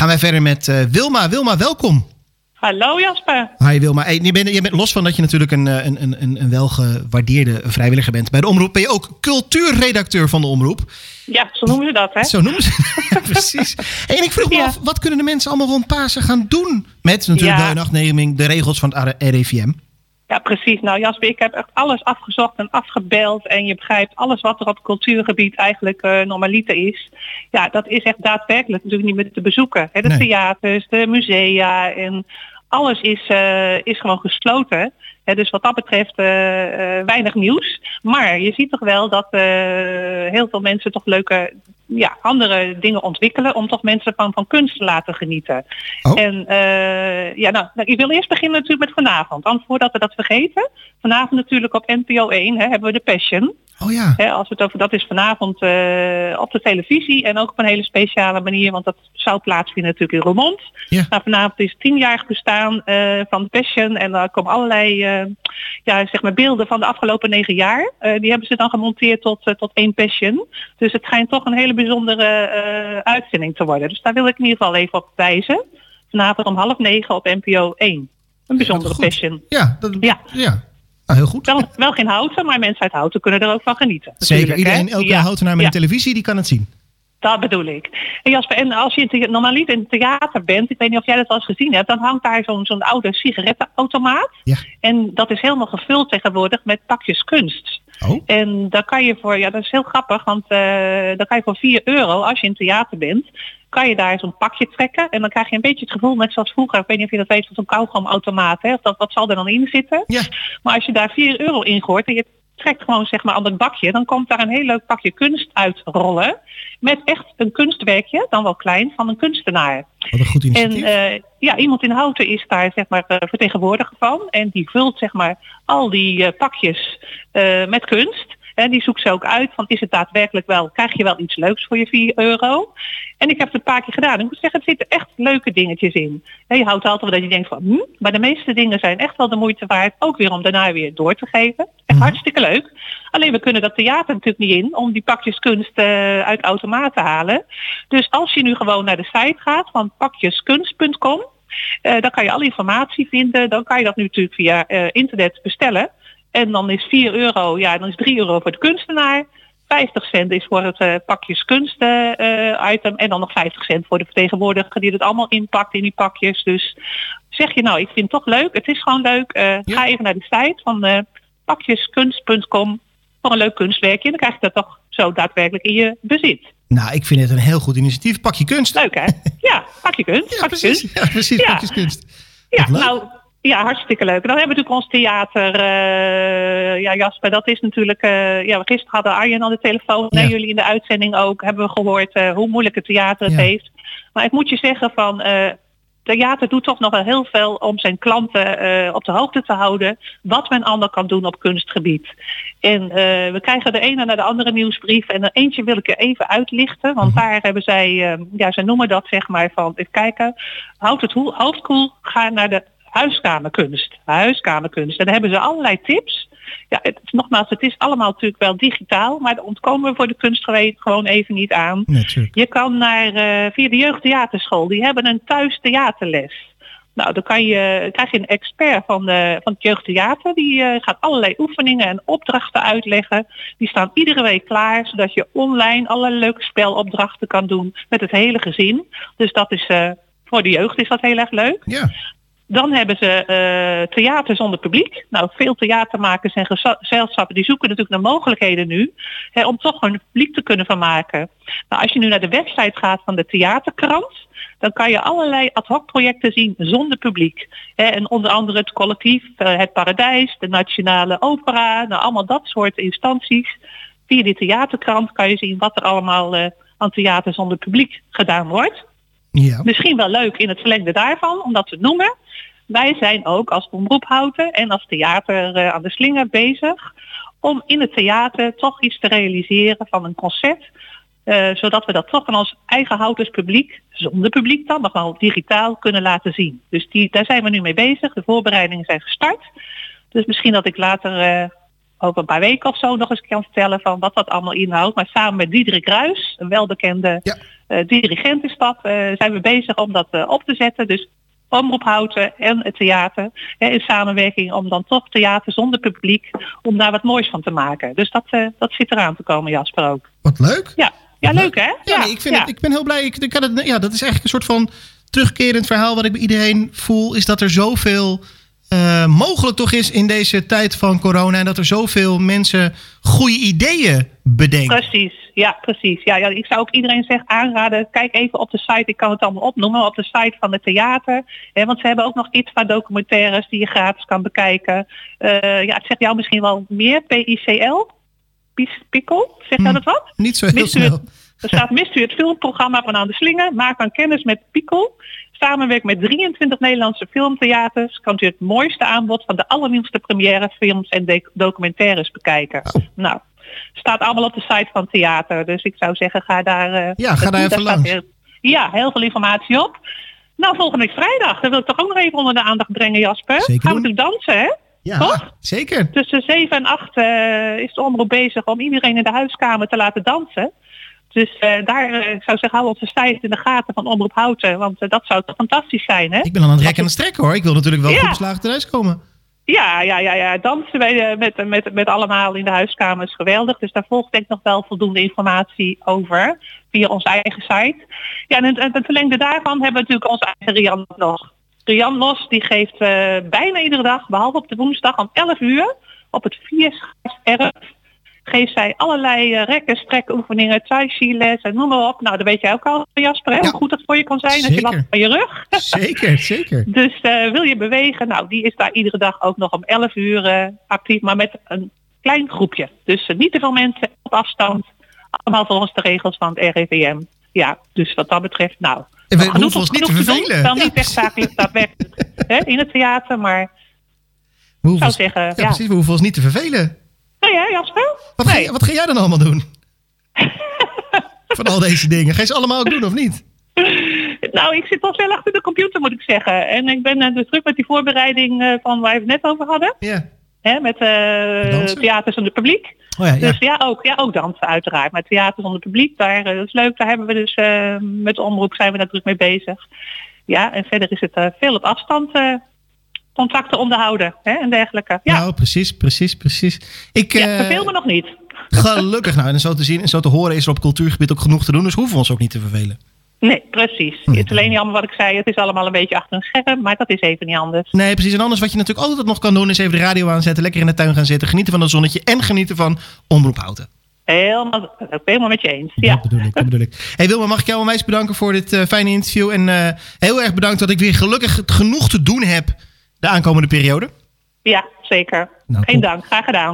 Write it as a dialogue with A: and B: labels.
A: gaan wij verder met uh, Wilma. Wilma, welkom.
B: Hallo Jasper.
A: Hi Wilma. Hey, je, bent, je bent los van dat je natuurlijk een, een, een, een welgewaardeerde vrijwilliger bent bij de Omroep. Ben je ook cultuurredacteur van de Omroep?
B: Ja, zo noemen ze dat, hè?
A: Zo noemen ze dat, precies. En ik vroeg me af, wat kunnen de mensen allemaal rond Pasen gaan doen? Met natuurlijk ja. de inachtneming, de regels van het RIVM.
B: Ja, precies. Nou Jasper, ik heb echt alles afgezocht en afgebeld. En je begrijpt alles wat er op cultuurgebied eigenlijk uh, normaliter is. Ja, dat is echt daadwerkelijk natuurlijk niet meer te bezoeken. Hè, de nee. theaters, de musea en alles is, uh, is gewoon gesloten. dus wat dat betreft uh, weinig nieuws. Maar je ziet toch wel dat heel veel mensen toch leuke ja, andere dingen ontwikkelen om toch mensen van, van kunst te laten genieten. Oh. En ja, nou, nou, ik wil eerst beginnen natuurlijk met vanavond. Want voordat we dat vergeten, vanavond natuurlijk op NPO 1 hè, hebben we de Passion.
A: Oh ja.
B: als we het over dat is vanavond uh, op de televisie en ook op een hele speciale manier, want dat zou plaatsvinden natuurlijk in Roermond.
A: Ja.
B: Nou, vanavond is tienjarig bestaan uh, van de Passion en daar komen allerlei ja, zeg maar beelden van de afgelopen negen jaar. die hebben ze dan gemonteerd tot, tot één Passion. Dus het schijnt toch een hele bijzondere uitzending te worden. Dus daar wil ik in ieder geval even op wijzen. Vanavond om half negen op NPO 1. Een bijzondere
A: ja,
B: Passion.
A: Ja, dat, ja. ja. Ah, heel goed.
B: Wel, wel, geen houten, maar mensen uit houten kunnen er ook van genieten.
A: Zeker, iedereen, elke ja. houtenaar met ja. een televisie, die kan het zien.
B: Dat bedoel ik. En Jasper, en als je normaliter in het theater bent, ik weet niet of jij dat al eens gezien hebt, dan hangt daar zo'n zo'n oude sigarettenautomaat.
A: Ja.
B: En dat is helemaal gevuld tegenwoordig met pakjes kunst.
A: Oh.
B: En daar kan je voor, ja dat is heel grappig, want uh, dan kan je voor 4 euro, als je in het theater bent, kan je daar zo'n pakje trekken. En dan krijg je een beetje het gevoel, net zoals vroeger, ik weet niet of je dat weet, van zo'n kauwgomautomaat. Hè? Dat, wat zal er dan in zitten?
A: Ja.
B: Maar als je daar 4 euro in gooit en je trekt gewoon zeg maar aan dat bakje, dan komt daar een heel leuk pakje kunst uitrollen. Met echt een kunstwerkje, dan wel klein, van een kunstenaar.
A: Wat een goed initiatief.
B: En uh, ja, iemand in Houten is daar zeg maar uh, vertegenwoordiger van. En die vult zeg maar al die uh, pakjes met kunst. En die zoekt ze ook uit van is het daadwerkelijk wel, krijg je wel iets leuks voor je 4 euro. En ik heb het een paar keer gedaan. Ik moet zeggen, er zitten echt leuke dingetjes in. En je houdt altijd dat je denkt van, hm, maar de meeste dingen zijn echt wel de moeite waard. Ook weer om daarna weer door te geven. Echt
A: Mhm.
B: hartstikke leuk. Alleen we kunnen dat theater natuurlijk niet in om die pakjes kunst uh, uit automaat te halen. Dus als je nu gewoon naar de site gaat van pakjeskunst.com. Uh, dan kan je alle informatie vinden. Dan kan je dat nu natuurlijk via uh, internet bestellen. En dan is 4 euro, ja, dan is 3 euro voor de kunstenaar. 50 cent is voor het uh, pakjes kunst uh, item. En dan nog 50 cent voor de vertegenwoordiger die het allemaal inpakt in die pakjes. Dus zeg je nou, ik vind het toch leuk. Het is gewoon leuk. Ja. Ga even naar de site van pakjeskunst.com voor een leuk kunstwerkje. En dan krijg je dat toch zo daadwerkelijk in je bezit.
A: Nou, ik vind het een heel goed initiatief. Pak je kunst.
B: Leuk hè? Ja, pak je kunst.
A: Ja,
B: pak
A: precies.
B: Kunst.
A: Ja, precies. Ja. Pakjes kunst.
B: Ja, nou, ja, hartstikke leuk. Dan hebben we natuurlijk ons theater. Uh, ja, Jasper, dat is natuurlijk. Uh, ja, gisteren hadden Arjen aan de telefoon. Ja. En jullie in de uitzending ook. Hebben we gehoord uh, hoe moeilijk het theater het ja. heeft. Maar ik moet je zeggen van. Theater doet toch nog wel heel veel om zijn klanten uh, op de hoogte te houden wat men ander kan doen op kunstgebied. En uh, we krijgen de ene naar de andere nieuwsbrief en er eentje wil ik er even uitlichten, want daar hebben zij, uh, ja, ze noemen dat zeg maar van, even kijken, houd het hoofd koel, ga naar de huiskamerkunst. Huiskamerkunst. En daar hebben ze allerlei tips. Ja, het, nogmaals, het is allemaal natuurlijk wel digitaal, maar daar ontkomen we voor de kunstgeweten gewoon even niet aan.
A: Natuurlijk.
B: Je kan naar uh, via de jeugdtheaterschool, die hebben een thuis theaterles. Nou, dan kan je, krijg je een expert van, de, van het jeugdtheater. Die uh, gaat allerlei oefeningen en opdrachten uitleggen. Die staan iedere week klaar, zodat je online allerlei leuke spelopdrachten kan doen met het hele gezin. Dus dat is uh, voor de jeugd is dat heel erg leuk.
A: Ja.
B: Dan hebben ze uh, theater zonder publiek. Nou, veel theatermakers en gezelschappen die zoeken natuurlijk naar mogelijkheden nu hè, om toch een publiek te kunnen vermaken. Nou, als je nu naar de website gaat van de theaterkrant, dan kan je allerlei ad hoc projecten zien zonder publiek. Hè, en onder andere het collectief uh, Het Paradijs, de Nationale Opera, nou allemaal dat soort instanties. Via die theaterkrant kan je zien wat er allemaal uh, aan theater zonder publiek gedaan wordt.
A: Ja.
B: Misschien wel leuk in het verlengde daarvan, om dat te noemen. Wij zijn ook als omroep houten en als theater uh, aan de slinger bezig om in het theater toch iets te realiseren van een concert. Uh, zodat we dat toch aan ons eigen houters publiek, zonder publiek dan, maar gewoon digitaal kunnen laten zien. Dus die, daar zijn we nu mee bezig. De voorbereidingen zijn gestart. Dus misschien dat ik later uh, over een paar weken of zo nog eens kan vertellen van wat dat allemaal inhoudt. Maar samen met Diederik Ruis, een welbekende
A: Ja.
B: eh, dirigent is dat, eh, zijn we bezig om dat eh, op te zetten. Dus Omroep Houten en het theater hè, in samenwerking om dan toch theater zonder publiek, om daar wat moois van te maken. Dus dat, dat zit eraan te komen, Jasper ook.
A: Wat leuk.
B: Ja, ja leuk hè?
A: Ja, nee, ik, vind Het, ik ben heel blij. Ik, ik kan het, ja, dat is eigenlijk een soort van terugkerend verhaal wat ik bij iedereen voel. Is dat er zoveel eh, mogelijk toch is in deze tijd van corona. En dat er zoveel mensen goede ideeën bedenken.
B: Precies, ja, precies. Ja, ja, ik zou ook iedereen zeggen aanraden, kijk even op de site, ik kan het allemaal opnoemen, op de site van het theater. Hè, want ze hebben ook nog ITVA documentaires die je gratis kan bekijken. Eh, ja, het zegt jou misschien wel meer, PICL, Pikkel, zegt dat
A: Hm.
B: het wat?
A: Niet zo heel snel.
B: Er staat mist u het filmprogramma van Aan de Slingen, maak dan kennis met Pikkel. Samenwerk met 23 Nederlandse filmtheaters kan u het mooiste aanbod van de allernieuwste première films en documentaires bekijken.
A: Oh.
B: Nou, staat allemaal op de site van theater. Dus ik zou zeggen, ga daar. eh,
A: Ja, ga daar even langs.
B: ja, heel veel informatie op. Nou, volgende week vrijdag. Dat wil ik toch ook nog even onder de aandacht brengen, Jasper.
A: Zeker
B: Gaan we
A: doen.
B: dansen, hè?
A: Ja,
B: Toch?
A: zeker.
B: Tussen 7 en 8 eh, is de omroep bezig om iedereen in de huiskamer te laten dansen. Dus eh, daar, eh, ik zou zeggen, hou onze site in de gaten van Omroep Houten. Want eh, dat zou toch fantastisch zijn, hè?
A: Ik ben aan het rekken en het strekken hoor. Ik wil natuurlijk wel
B: Ja.
A: goed beslagen thuiskomen.
B: Ja, ja, ja, ja. dansen bij, eh, met, met, met allemaal in de huiskamer is geweldig. Dus daar volgt denk ik nog wel voldoende informatie over via onze eigen site. Ja, en het, het verlengde daarvan hebben we natuurlijk onze eigen Rian nog. Rian Los die geeft bijna iedere dag, behalve op de woensdag om 11 uur, op het Vierschaars geeft zij allerlei eh, rekken, strekoefeningen, tai chi les en noem maar op. Nou, dat weet jij ook al, Jasper, hè?
A: Ja.
B: hoe goed dat voor je kan zijn als je last hebt van je rug.
A: Zeker, zeker.
B: Dus eh, wil je bewegen? Nou, die is daar iedere dag ook nog om 11 uur eh, actief, maar met een klein groepje. Dus niet te veel mensen op afstand. Allemaal volgens de regels van het RIVM. Ja, dus wat dat betreft, nou.
A: En we hoeven ons niet te
B: genoeg
A: vervelen.
B: Wel
A: Ja,
B: niet echt zakelijk daadwerkelijk hè, in het theater, maar
A: We hoeven
B: zou zeggen,
A: ja,
B: ja.
A: precies. We hoeven ons niet te vervelen.
B: Ja, Jasper?
A: Wat, ga,
B: Nee.
A: wat ga jij dan allemaal doen? Van al deze dingen. Ga je ze allemaal ook doen of niet?
B: Nou, ik zit al wel achter de computer, moet ik zeggen. En ik ben eh, dus druk met die voorbereiding eh, van waar we het net over hadden.
A: Ja.
B: Hè, met eh
A: Dansen?
B: theater zonder publiek.
A: Oh ja, ja.
B: Dus ja, ook, ja, ook dansen uiteraard. Maar theater zonder publiek, daar, eh, dat is leuk. Daar hebben we dus eh, met de omroep zijn we daar druk mee bezig. Ja, en verder is het eh, veel op afstand contacten onderhouden hè, en dergelijke. Ja,
A: Nou, precies, precies, precies. Ik,
B: ja
A: eh,
B: verveel me nog niet.
A: gelukkig nou, en zo te zien en zo te horen is er op cultuurgebied ook genoeg te doen. Dus hoeven we ons ook niet te vervelen.
B: Nee, precies.
A: Nee.
B: Het is alleen jammer wat ik zei. Het is allemaal een beetje achter een scherm, maar dat is even niet anders.
A: Nee, precies. En anders wat je natuurlijk altijd nog kan doen is even de radio aanzetten. Lekker in de tuin gaan zitten. Genieten van het zonnetje. En genieten van omroep houten.
B: Helemaal, ik ben helemaal met je eens. Ja.
A: Dat bedoel ik, dat bedoel ik. Hey Wilma, mag ik jou onwijs bedanken voor dit eh, fijne interview. En eh, heel erg bedankt dat ik weer gelukkig genoeg te doen heb de aankomende periode.
B: ja, zeker.
A: Nou,
B: Geen dank. Graag gedaan.